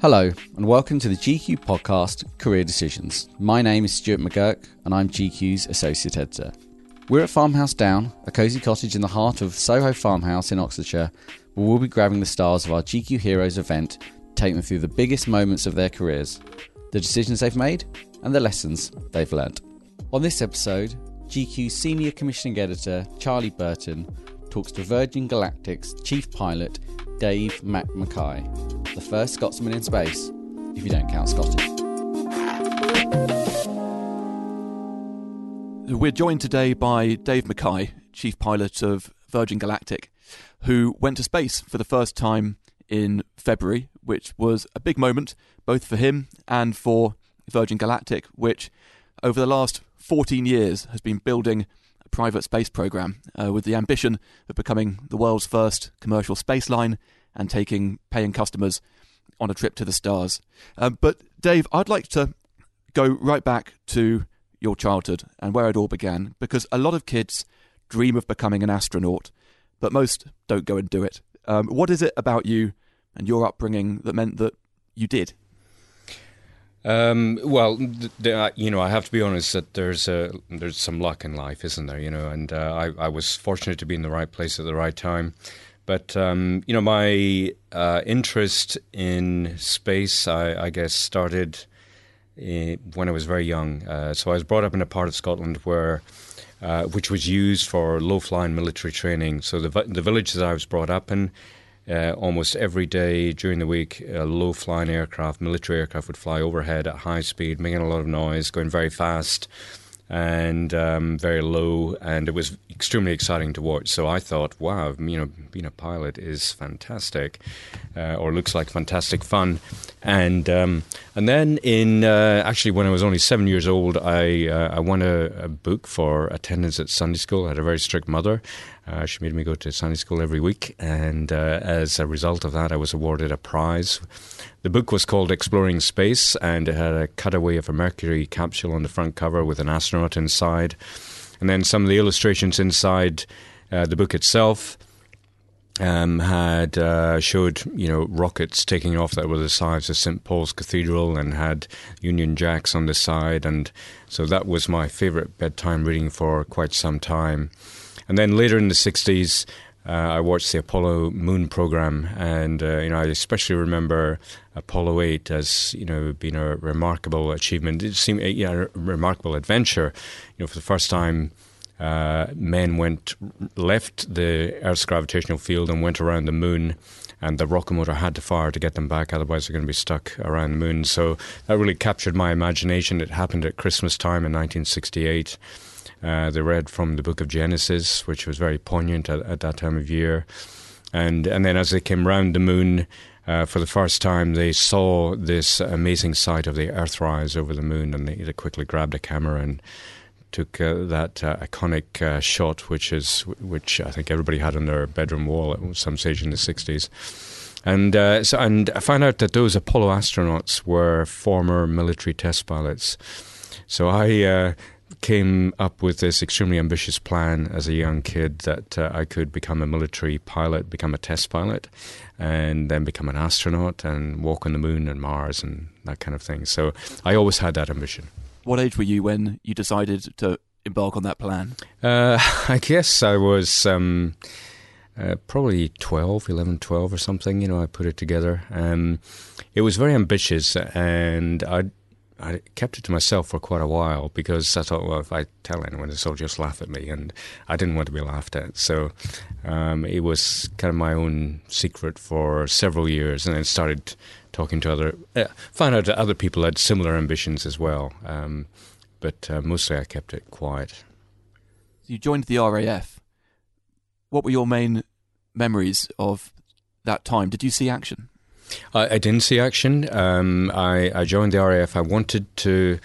Hello, and welcome to the GQ podcast Career Decisions. My name is Stuart McGurk, and I'm GQ's Associate Editor. We're at Farmhouse Down, a cosy cottage in the heart of Soho Farmhouse in Oxfordshire, where we'll be grabbing the stars of our GQ Heroes event take them through the biggest moments of their careers, the decisions they've made, and the lessons they've learnt. On this episode, GQ Senior Commissioning Editor Charlie Burton talks to Virgin Galactic's Chief Pilot Dave Mackay, the first Scotsman in space, if you don't count Scotty. We're joined today by Dave Mackay, Chief Pilot of Virgin Galactic, who went to space for the first time in February, which was a big moment both for him and for Virgin Galactic, which over the last 14 years has been building private space program uh, with the ambition of becoming the world's first commercial space line and taking paying customers on a trip to the stars. Um, but Dave, I'd like to go right back to your childhood and where it all began, because a lot of kids dream of becoming an astronaut, but most don't go and do it. Um, what is it about you and your upbringing that meant that you did? Um, well, you know, I have to be honest that there's a, there's some luck in life, isn't there? You know, and uh, I, I was fortunate to be in the right place at the right time. But um, you know, my uh, interest in space, I, I guess, started uh, when I was very young. Uh, so I was brought up in a part of Scotland where, uh, which was used for low-flying military training. So the the village that I was brought up in, uh, almost every day during the week, a low-flying aircraft, military aircraft, would fly overhead at high speed, making a lot of noise, going very fast and um, very low, and it was extremely exciting to watch. So I thought, wow, you know, being a pilot is fantastic, uh, or looks like fantastic fun. And um, and then in uh, actually when I was only seven years old, I uh, I won a, a, book for attendance at Sunday school. I had a very strict mother. Uh, she made me go to Sunday school every week, and uh, as a result of that, I was awarded a prize the book was called Exploring Space and it had a cutaway of a Mercury capsule on the front cover with an astronaut inside. And then some of the illustrations inside uh, the book itself um, had uh, showed you know rockets taking off that were the size of St Paul's Cathedral and had Union Jacks on the side, and so that was my favourite bedtime reading for quite some time. And then later in the sixties, uh, I watched the Apollo Moon program, and uh, you know I especially remember Apollo Eight as you know being a remarkable achievement. It seemed yeah, a remarkable adventure. You know, for the first time, uh, men went left the Earth's gravitational field and went around the moon, and the rocket motor had to fire to get them back. Otherwise, they're going to be stuck around the moon. So that really captured my imagination. It happened at Christmas time in 1968. Uh, they read from the book of Genesis, which was very poignant at, at that time of year. And, and then as they came round the moon, uh, for the first time, they saw this amazing sight of the Earthrise over the moon, and they, they quickly grabbed a camera and took uh, that uh, iconic uh, shot, which is which I think everybody had on their bedroom wall at some stage in the '60s. And uh, so, and I found out that those Apollo astronauts were former military test pilots. So I uh, came up with this extremely ambitious plan as a young kid that uh, I could become a military pilot, become a test pilot, and then become an astronaut and walk on the moon and Mars and that kind of thing. So I always had that ambition. What age were you when you decided to embark on that plan? Uh, I guess I was um, uh, probably 12, 11, 12 or something. You know, I put it together. Um, it was very ambitious, and I I kept it to myself for quite a while because I thought, well, if I tell anyone, they'll just laugh at me, and I didn't want to be laughed at. So um, it was kind of my own secret for several years, and then started talking to other, uh, found out that other people had similar ambitions as well. Um, but uh, mostly I kept it quiet. You joined the RAF. What were your main memories of that time? Did you see action? I, I didn't see action. Um, I, I, joined the RAF. I wanted to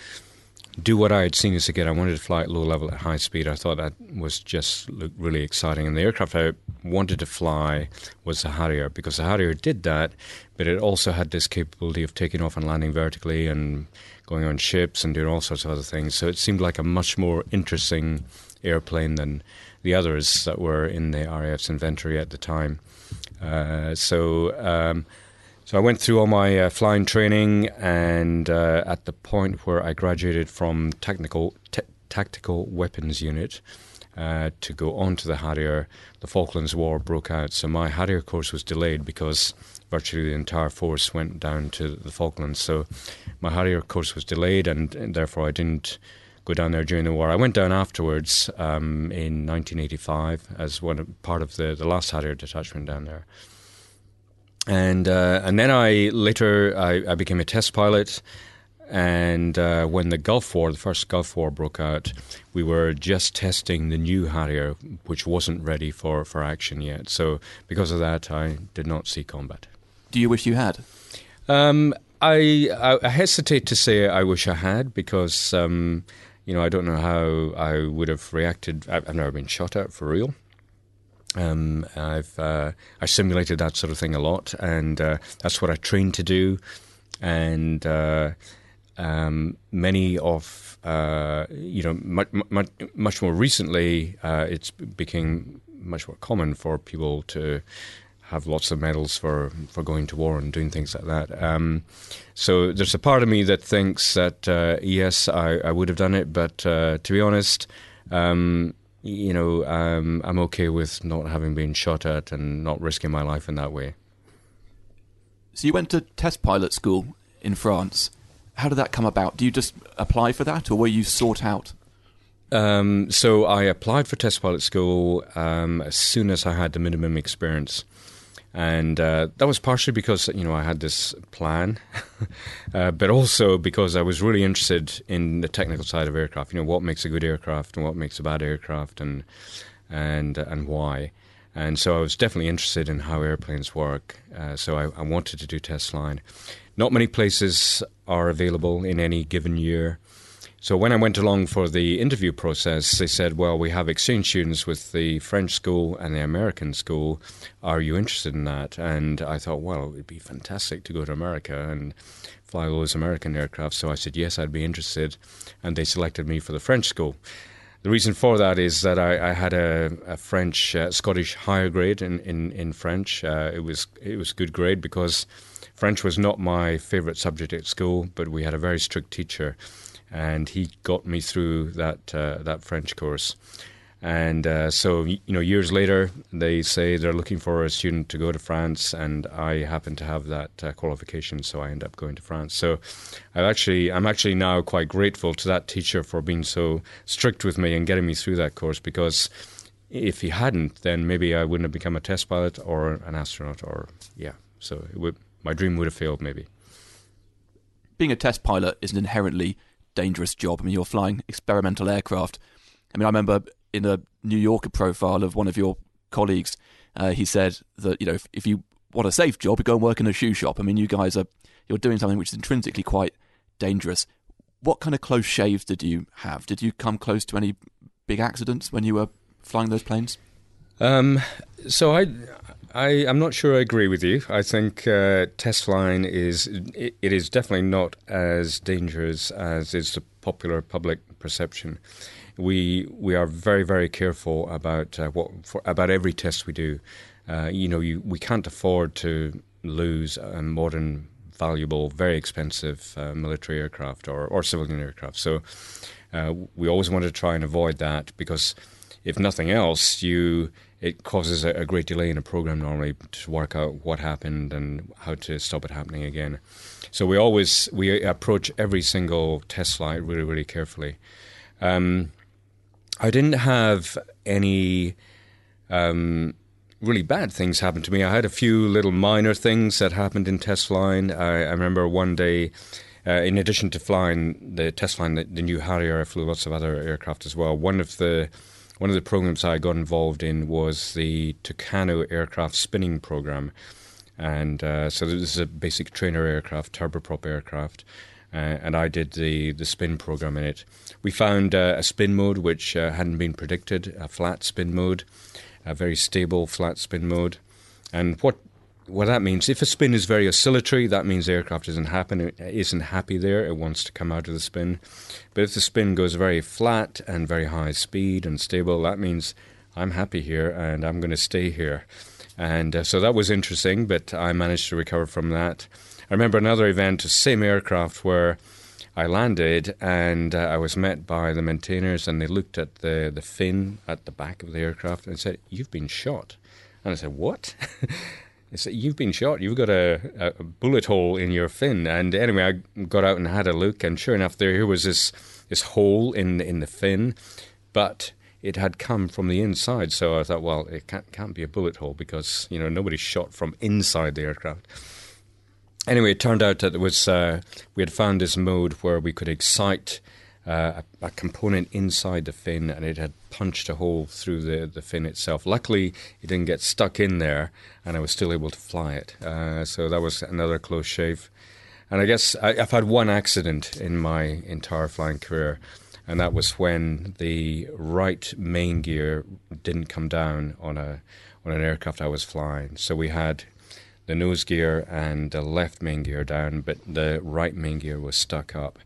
do what I had seen as a kid. I wanted to fly at low level at high speed. I thought that was just really exciting. And the aircraft I wanted to fly was the Harrier because the Harrier did that, but it also had this capability of taking off and landing vertically and going on ships and doing all sorts of other things. So it seemed like a much more interesting airplane than the others that were in the RAF's inventory at the time. Uh, so. Um, so I went through all my uh, flying training, and uh, at the point where I graduated from technical t- tactical weapons unit uh, to go on to the Harrier, the Falklands War broke out. So my Harrier course was delayed because virtually the entire force went down to the Falklands. So my Harrier course was delayed, and, and therefore I didn't go down there during the war. I went down afterwards um, in 1985 as one part of the, the last Harrier detachment down there and uh, and then I later I, I, became a test pilot. And uh, when the Gulf War, the first Gulf War broke out, we were just testing the new Harrier, which wasn't ready for, for action yet. So because of that, I did not see combat. Do you wish you had? Um, I, I, hesitate to say I wish I had because um, you know I don't know how I would have reacted. I've, I've never been shot at for real. Um, I've uh, I simulated that sort of thing a lot, and uh, that's what I trained to do. And uh, um, many of uh, you know much, much, much more recently, uh, it's became much more common for people to have lots of medals for, for going to war and doing things like that. Um, so there's a part of me that thinks that uh, yes, I, I, would have done it, but to be honest. Um, you know, um, I'm okay with not having been shot at and not risking my life in that way. So you went to test pilot school in France. How did that come about? Do you just apply for that, or were you sought out? Um, so I applied for test pilot school um, as soon as I had the minimum experience and uh, that was partially because you know I had this plan, uh, but also because I was really interested in the technical side of aircraft. You know, what makes a good aircraft and what makes a bad aircraft, and and and why. And so I was definitely interested in how airplanes work. Uh, so I, I wanted to do test flying. Not many places are available in any given year. So when I went along for the interview process, they said, "Well, we have exchange students with the French school and the American school. Are you interested in that?" And I thought, well, it'd be fantastic to go to America and fly all those American aircraft. So I said, yes, I'd be interested, and they selected me for the French school. The reason for that is that I, I had a, a French uh, Scottish higher grade in in, in French. Uh, it was it was good grade because French was not my favorite subject at school, but we had a very strict teacher and he got me through that uh, that French course. And uh, so, you know, years later, they say they're looking for a student to go to France, and I happen to have that uh, qualification, so I end up going to France. So, I actually, I'm actually now quite grateful to that teacher for being so strict with me and getting me through that course, because if he hadn't, then maybe I wouldn't have become a test pilot or an astronaut, or yeah. So, would, my dream would have failed, maybe. Being a test pilot is an inherently dangerous job. I mean, you're flying experimental aircraft. I mean, I remember in a New Yorker profile of one of your colleagues, uh, he said that you know if, if you want a safe job, you go and work in a shoe shop. I mean, you guys are you're doing something which is intrinsically quite dangerous. What kind of close shaves did you have? Did you come close to any big accidents when you were flying those planes? Um, so I, I, am not sure I agree with you. I think uh, test flying is it, it is definitely not as dangerous as is the popular public perception. We we are very very careful about uh, what for, about every test we do. Uh, you know, you, we can't afford to lose a modern valuable, very expensive uh, military aircraft or, or civilian aircraft. So uh, we always want to try and avoid that because, if nothing else, you it causes a, a, great delay in a program normally to work out what happened and how to stop it happening again. So we always we approach every single test flight really really carefully. Um, I didn't have any. Um, really bad things happen to me. I had a few little minor things that happened in test flying. I, I remember one day, uh, in addition to flying the test flying the, the, new Harrier, I flew lots of other aircraft as well. One of the one of the programs I got involved in was the Tucano aircraft spinning program, and uh, so this is a basic trainer aircraft, turboprop aircraft. Uh, and I did the, the spin program in it. We found uh, a spin mode which uh, hadn't been predicted, a flat spin mode, a very stable flat spin mode. And what what that means, if a spin is very oscillatory, that means the aircraft isn't happy, isn't happy there. It wants to come out of the spin. But if the spin goes very flat and very high speed and stable, that means I'm happy here and I'm going to stay here. And uh, so that was interesting, but I managed to recover from that. I remember another event, same aircraft, where I landed and uh, I was met by the maintainers, and they looked at the, the fin at the back of the aircraft and said, You've been shot. And I said, What? said, You've been shot. You've got a, a, bullet hole in your fin. And anyway, I got out and had a look, and sure enough, there here was this, this hole in, in the fin, but it had come from the inside. So I thought, well, it can't, can't be a bullet hole because, you know, nobody's shot from inside the aircraft anyway, it turned out that it was uh, we had found this mode where we could excite uh, a, a, component inside the fin, and it had punched a hole through the, the fin itself. Luckily, it didn't get stuck in there, and I was still able to fly it. Uh, so that was another close shave. And I guess I, I've had one accident in my entire flying career, and that was when the right main gear didn't come down on a on an aircraft I was flying. So we had the nose gear and the left main gear down, but the right main gear was stuck up.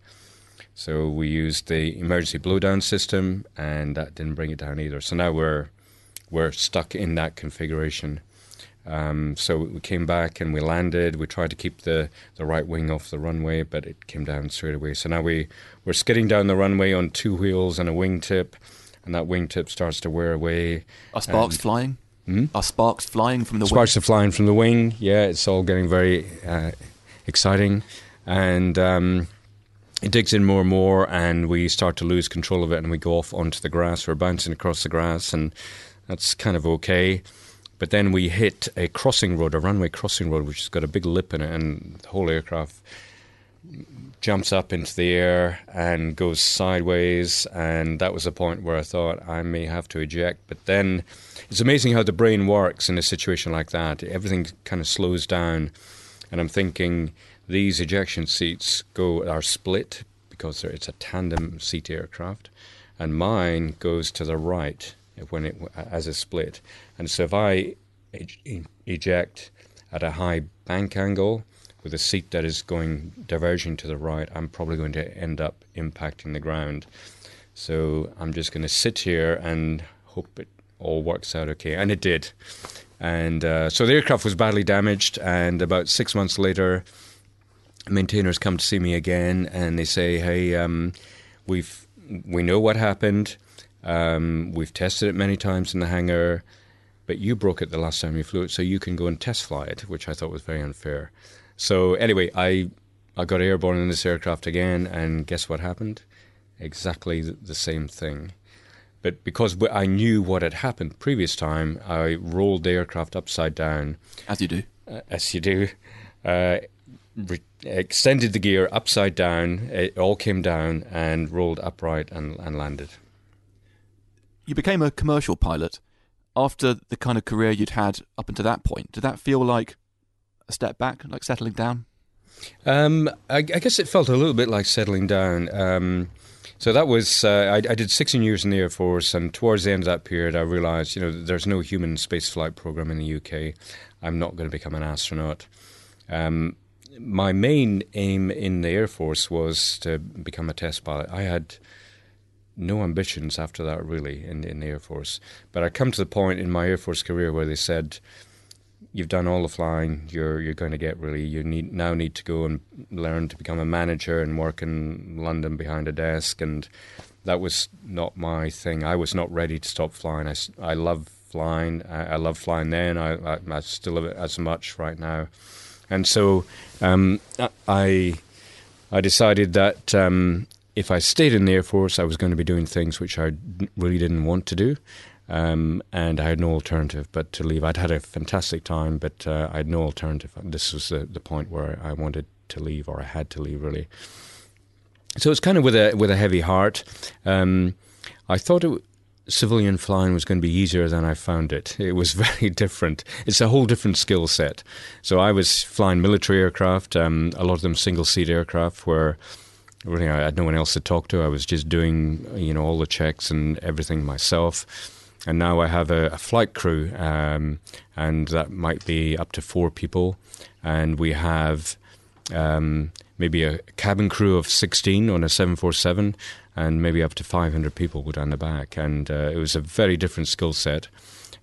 So we used the emergency blowdown system, and that didn't bring it down either. So now we're we're stuck in that configuration. Um, so we came back and we landed. We tried to keep the, the right wing off the runway, but it came down straight away. So now we, we're skidding down the runway on two wheels and a wingtip, and that wingtip starts to wear away. Are sparks flying? Hmm? Are sparks flying from the sparks wing? are flying from the wing. Yeah, it's all getting very uh, exciting, and um, it digs in more and more, and we start to lose control of it, and we go off onto the grass. We're bouncing across the grass, and that's kind of okay. But then we hit a crossing road, a runway crossing road, which has got a big lip in it, and the whole aircraft jumps up into the air and goes sideways. And that was the point where I thought I may have to eject. But then it's amazing how the brain works in a situation like that. Everything kind of slows down. And I'm thinking these ejection seats go are split because it's a tandem seat aircraft, and mine goes to the right when it as a split. And so if I eject at a high bank angle, with a seat that is going diverging to the right, I'm probably going to end up impacting the ground. So I'm just going to sit here and hope it all works out okay. And it did. And uh, so the aircraft was badly damaged. And about six months later, maintainers come to see me again, and they say, "Hey, um, we've we know what happened. Um, we've tested it many times in the hangar." But you broke it the last time you flew it, so you can go and test fly it, which I thought was very unfair. So anyway, I I got airborne in this aircraft again, and guess what happened? Exactly the same thing. But because I knew what had happened previous time, I rolled the aircraft upside down. As you do. Uh, as you do. Uh, re- extended the gear upside down. It all came down and rolled upright and, and landed. You became a commercial pilot after the kind of career you'd had up until that point. Did that feel like a step back, like settling down? Um, I, I, guess it felt a little bit like settling down. Um, so that was uh, I, I, did 16 years in the Air Force, and towards the end of that period, I realised you know there's no human spaceflight program in the UK. I'm not going to become an astronaut. Um, my main aim in the Air Force was to become a test pilot. I had no ambitions after that really in, in the Air Force, but I come to the point in my Air Force career where they said you've done all the flying. You're you're going to get really. You need now need to go and learn to become a manager and work in London behind a desk. And that was not my thing. I was not ready to stop flying. I, I love flying. I, I love flying then. I, I, I still love it as much right now. And so um, I I decided that um, if I stayed in the Air Force, I was going to be doing things which I really didn't want to do. Um, and I had no alternative but to leave. I'd had a fantastic time, but uh, I had no alternative. This was the, the point where I wanted to leave, or I had to leave, really. So it's kind of with a with a heavy heart. Um, I thought it, civilian flying was going to be easier than I found it. It was very different. It's a whole different skill set. So I was flying military aircraft, um, a lot of them single seat aircraft, where really I had no one else to talk to. I was just doing you know all the checks and everything myself and now I have a, a flight crew, um, and that might be up to four people, and we have um, maybe a cabin crew of 16 on a 747, and maybe up to 500 people go down the back, and uh, it was a very different skill set.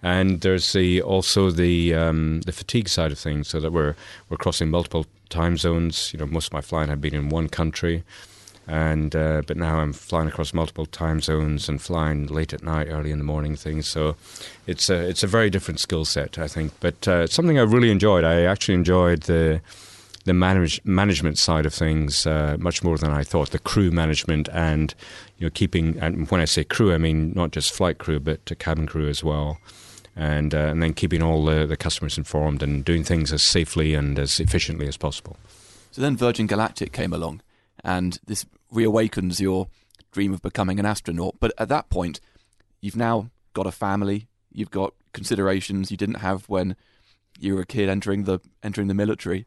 And there's the also the um, the fatigue side of things, so that we're we're crossing multiple time zones. You know, most of my flying had been in one country and uh, but now I'm flying across multiple time zones and flying late at night, early in the morning, things. So it's a it's a very different skill set, I think. But uh, something I really enjoyed. I actually enjoyed the the manage, management side of things uh, much more than I thought. The crew management and you know keeping and when I say crew, I mean not just flight crew, but cabin crew as well. And, uh, and then keeping all the, the customers informed and doing things as safely and as efficiently as possible. So then Virgin Galactic came along, and this reawakens your dream of becoming an astronaut. But at that point, you've now got a family, you've got considerations you didn't have when you were a kid entering the entering the military.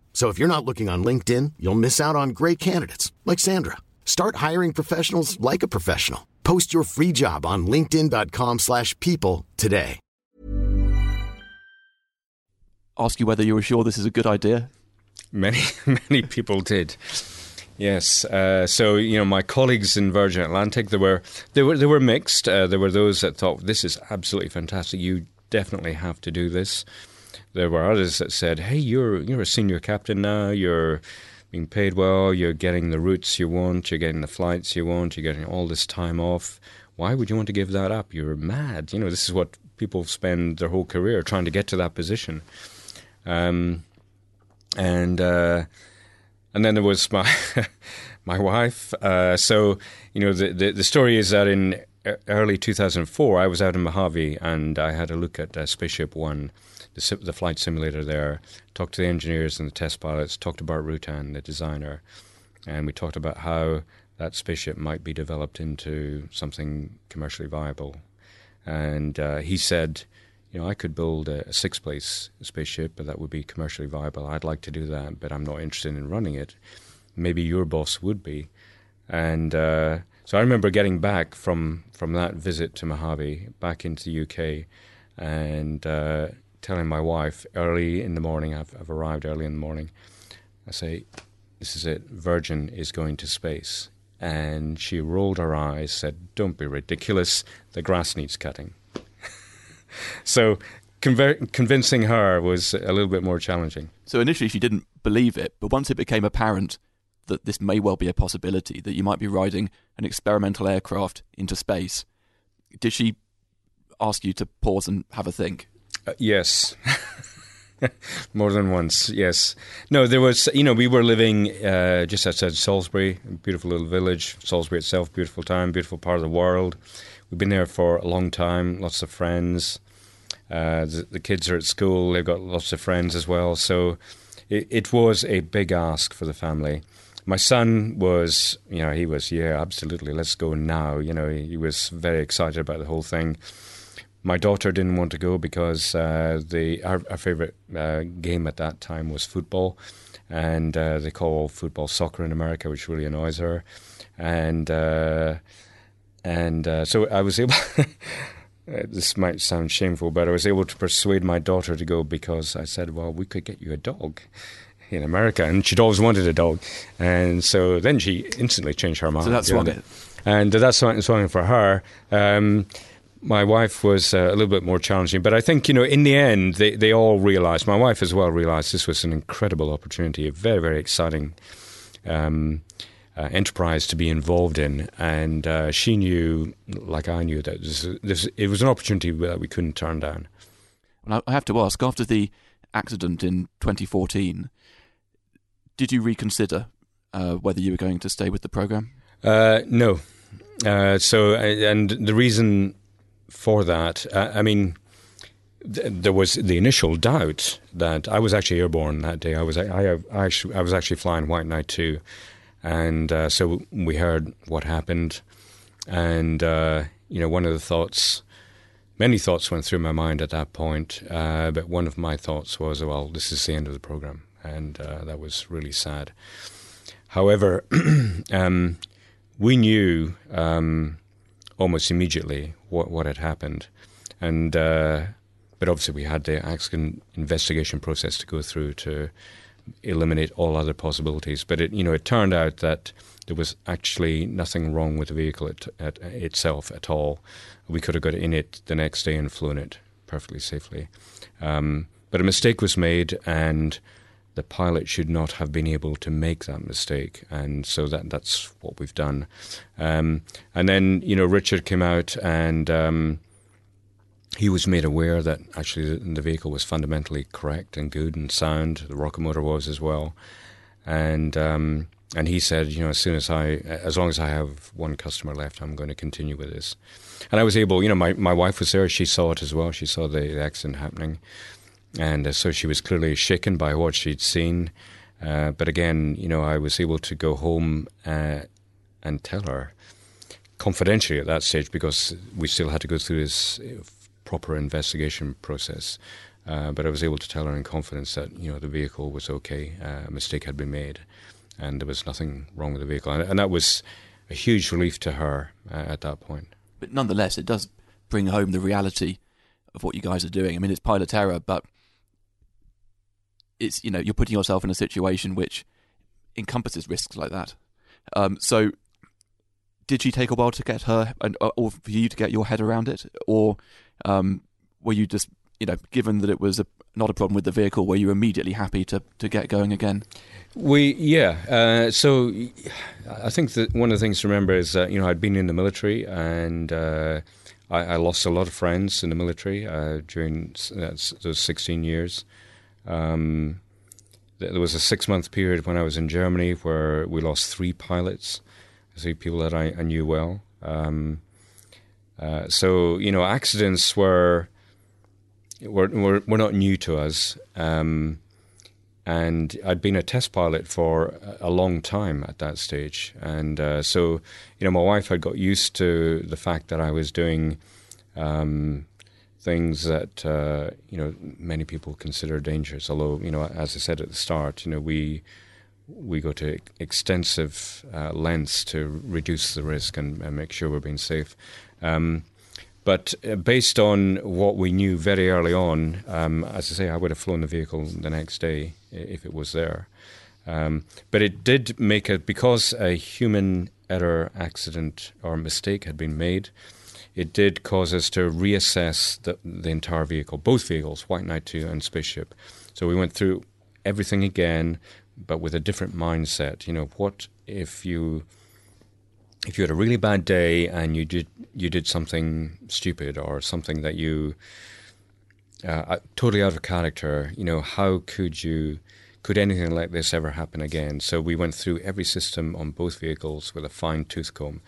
So if you're not looking on LinkedIn, you'll miss out on great candidates like Sandra. Start hiring professionals like a professional. Post your free job on linkedin.com/people slash people today. ask you whether you were sure this is a good idea? Many many people did. Yes. Uh, so you know, my colleagues in Virgin Atlantic, they were they were they were mixed. Uh, there were those that thought this is absolutely fantastic. You definitely have to do this. There were others that said, "Hey, you're you're a senior captain now. You're being paid well. You're getting the routes you want. You're getting the flights you want. You're getting all this time off. Why would you want to give that up? You're mad. You know, this is what people spend their whole career trying to get to that position." Um, and uh, and then there was my my wife. Uh, so you know the, the, the story is that in early 2004, I was out in Mojave and I had a look at uh, Spaceship One, the, the flight simulator there. Talked to the engineers and the test pilots. Talked about Rutan, the designer, and we talked about how that spaceship might be developed into something commercially viable. And uh, he said, you know, I could build a, a six place spaceship, but that would be commercially viable. I'd like to do that, but I'm not interested in running it. Maybe your boss would be. And uh, so I remember getting back from, from that visit to Mojave back into the UK and uh, telling my wife early in the morning, I've, I've arrived early in the morning, I say, This is it, Virgin is going to space. And she rolled her eyes, said, Don't be ridiculous, the grass needs cutting so conver- convincing her was a little bit more challenging. So initially she didn't believe it, but once it became apparent that this may well be a possibility, that you might be riding an experimental aircraft into space, did she ask you to pause and have a think? Uh, yes. More than once, yes. No, there was, you know, we were living uh, just outside Salisbury, a beautiful little village. Salisbury itself, beautiful town, beautiful part of the world. We've been there for a long time, lots of friends. Uh, the, the, kids are at school, they've got lots of friends as well. So it, it was a big ask for the family. My son was, you know, he was, yeah, absolutely, let's go now. You know, he, he was very excited about the whole thing. My daughter didn't want to go because uh, the our, our favorite uh, game at that time was football, and uh, they call football soccer in America, which really annoys her. And uh, and uh, so I was able. this might sound shameful, but I was able to persuade my daughter to go because I said, "Well, we could get you a dog." in America, and she'd always wanted a dog, and so then she instantly changed her mind. So that's it, and that's swung for her. Um, my wife was uh, a little bit more challenging, but I think you know in the end they, they all realised. My wife as well realised this was an incredible opportunity, a very very exciting um, uh, enterprise to be involved in, and uh, she knew, like I knew, that this, this, it was an opportunity that we couldn't turn down. Well, I have to ask after the accident in 2014, did you reconsider uh, whether you were going to stay with the program? Uh, no. Uh, so, and the reason for that. Uh, I mean, th- there was the initial doubt that I was actually airborne that day. I was I, I, actually I was actually flying White Knight two, and uh, so we heard what happened, and uh, you know one of the thoughts. Many thoughts went through my mind at that point, uh, but one of my thoughts was, well, this is the end of the program, and uh, that was really sad. However, um, we knew um, almost immediately what what had happened, and uh, but obviously we had the accident investigation process to go through to eliminate all other possibilities. But it you know it turned out that there was actually nothing wrong with the vehicle at, itself at all. We could have got in it the next day and flown it perfectly safely. Um, but a mistake was made, and the pilot should not have been able to make that mistake, and so that that's what we've done. Um, and then you know Richard came out and um, he was made aware that actually the, the, vehicle was fundamentally correct and good and sound. The rocket motor was as well, and um, and he said, you know, as soon as I, as long as I have one customer left, I'm going to continue with this. And I was able, you know, my, my wife was there. She saw it as well. She saw the, the accident happening. And uh, so she was clearly shaken by what she'd seen. Uh, but again, you know, I was able to go home uh, and tell her confidentially at that stage because we still had to go through this uh, proper investigation process. Uh, but I was able to tell her in confidence that you know the vehicle was okay, uh, a mistake had been made, and there was nothing wrong with the vehicle, and, and that was a huge relief to her at that point. But nonetheless, it does bring home the reality of what you guys are doing. I mean, it's pilot error, but it's you know you're putting yourself in a situation which encompasses risks like that. Um, so, did she take a while to get her, and uh, or for you to get your head around it, or um, were you just you know given that it was a, not a problem with the vehicle, were you immediately happy to to get going again? We yeah. Uh, so I think that one of the things to remember is that you know I'd been in the military and. Uh, I, lost a lot of friends in the military uh, during those 16 years. Um, there was a six month period when I was in Germany where we lost three pilots, three people that I, I knew well. Um, uh, so you know, accidents were were were, were not new to us, um, and I'd been a test pilot for a long time at that stage, and uh, so you know, my wife had got used to the fact that I was doing. Um, things that uh, you know many people consider dangerous. Although you know, as I said at the start, you know we we go to extensive uh, lengths to reduce the risk and, and, make sure we're being safe. Um, but uh, based on what we knew very early on, um, as I say, I would have flown the vehicle the next day if it was there. Um, but it did make it because a human error, accident, or mistake had been made it did cause us to reassess the, the entire vehicle, both vehicles, White Knight 2 and Spaceship. So we went through everything again, but with a different mindset. You know, what if you if you had a really bad day and you did you did something stupid or something that you uh, totally out of character. You know, how could you? Could anything like this ever happen again? So we went through every system on both vehicles with a fine tooth comb,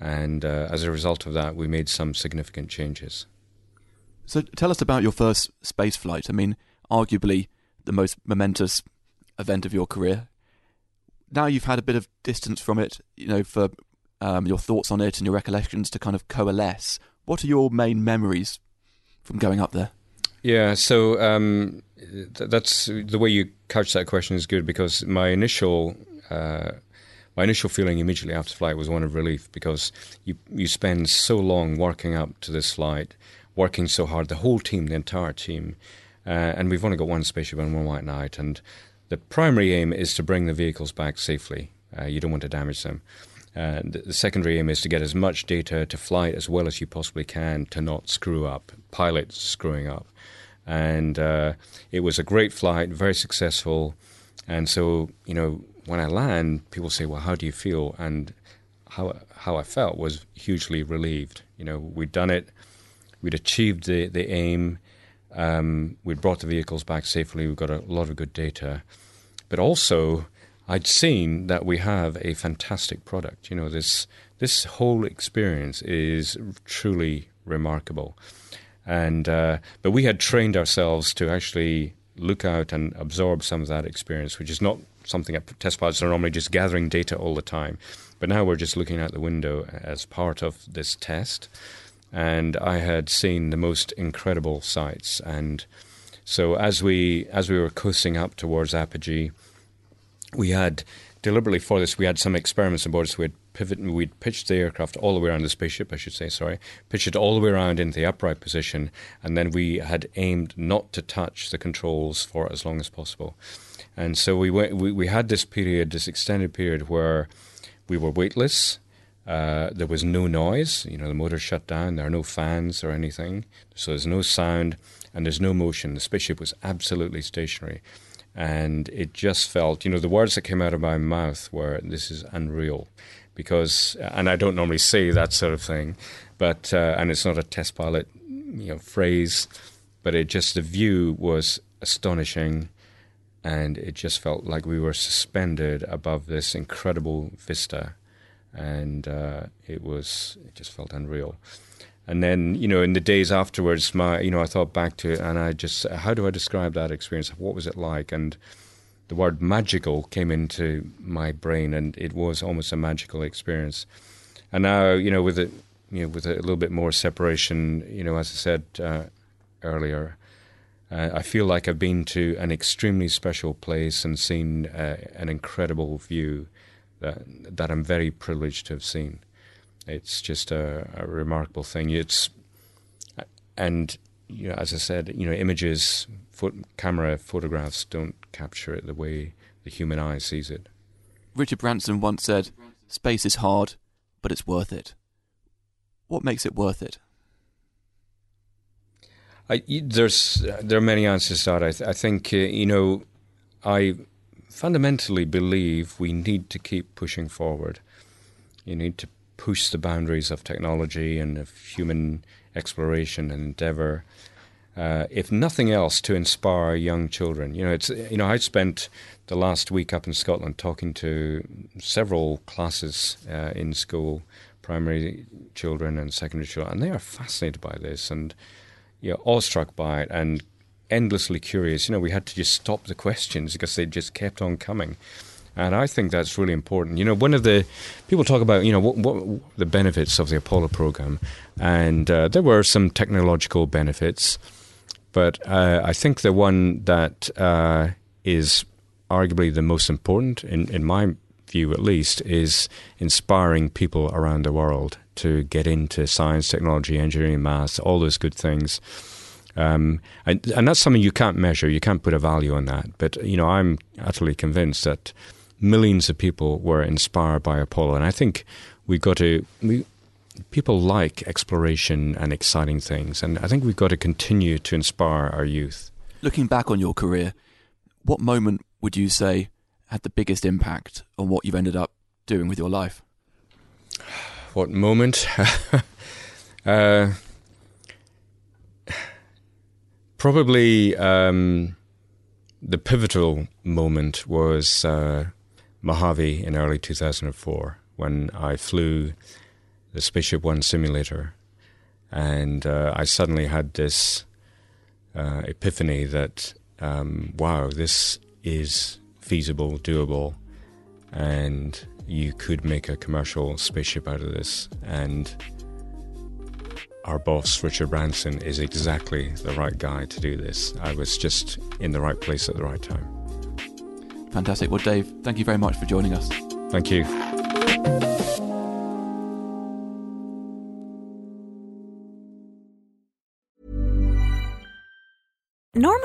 and uh, as a result of that, we made some significant changes. So tell us about your first space flight. I mean, arguably the most momentous event of your career. Now you've had a bit of distance from it, you know, for um, your thoughts on it and your recollections to kind of coalesce. What are your main memories from going up there? Yeah, so um, th- that's the way you couch that question is good because my initial uh, my initial feeling immediately after flight was one of relief because you you spend so long working up to this flight, working so hard, the whole team, the entire team, uh, and we've only got one spaceship and one white knight, and the primary aim is to bring the vehicles back safely. Uh, you don't want to damage them. Uh, the, secondary aim is to get as much data to flight as well as you possibly can to not screw up, pilots screwing up. And uh, it was a great flight, very successful. And so, you know, when I land, people say, "Well, how do you feel?" And how how I felt was hugely relieved. You know, we'd done it, we'd achieved the the aim, um, we'd brought the vehicles back safely. We've got a lot of good data, but also I'd seen that we have a fantastic product. You know, this this whole experience is truly remarkable, and uh, but we had trained ourselves to actually look out and absorb some of that experience, which is not something that test pilots are normally just gathering data all the time. But now we're just looking out the window as part of this test. And I had seen the most incredible sights. And so as we as we were coasting up towards apogee, we had deliberately for this we had some experiments on board. So we had pivot we'd pitched the aircraft all the way around the spaceship, I should say, sorry, pitched it all the way around into the upright position, and then we had aimed not to touch the controls for as long as possible. And so we went, we, we had this period, this extended period where we were weightless. Uh, there was no noise. You know, the motor shut down. There are no fans or anything. So there's no sound and there's no motion. The spaceship was absolutely stationary. And it just felt, you know, the words that came out of my mouth were, this is unreal. Because, and I don't normally say that sort of thing, but, uh, and it's not a test pilot, you know, phrase, but it just, the view was astonishing and it just felt like we were suspended above this incredible vista, and uh, it was it just felt unreal. And then you know, in the days afterwards, my you know, I thought back to it, and I just how do I describe that experience? What was it like? And the word magical came into my brain, and it was almost a magical experience. And now, you know, with it, you know, with a little bit more separation, you know, as I said uh, earlier, uh, I feel like I've been to an extremely special place and seen uh, an incredible view that that I'm very privileged to have seen. It's just a, a remarkable thing. It's and you know, as I said, you know, images, camera photographs don't capture it the way the human eye sees it. Richard Branson once said, "Space is hard, but it's worth it." What makes it worth it? I, there's there are many answers to that. I, th- I think uh, you know, I fundamentally believe we need to keep pushing forward. You need to push the boundaries of technology and of human exploration and endeavor. Uh, if nothing else, to inspire young children. You know, it's you know I spent the last week up in Scotland talking to several classes uh, in school, primary children and secondary children, and they are fascinated by this and you know, awestruck by it and endlessly curious. You know, we had to just stop the questions because they just kept on coming. And I think that's really important. You know, one of the people talk about, you know, what, what the benefits of the Apollo program, and uh, there were some technological benefits, but uh, I think the one that uh, is arguably the most important, in, in my view at least, is inspiring people around the world to get into science, technology, engineering, maths, all those good things. Um, and, and that's something you can't measure. You can't put a value on that. But you know, I'm utterly convinced that millions of people were inspired by Apollo, and I think we got to we people like exploration and exciting things, and I think we've got to continue to inspire our youth. Looking back on your career, what moment would you say had the biggest impact on what you've ended up doing with your life? what moment? uh, probably um, the pivotal moment was uh, Mojave in early 2004 when I flew the Spaceship One simulator, and uh, I suddenly had this uh, epiphany that um, wow, this is feasible, doable, and you could make a commercial spaceship out of this. And our boss, Richard Branson, is exactly the right guy to do this. I was just in the right place at the right time. Fantastic. Well, Dave, thank you very much for joining us. Thank you.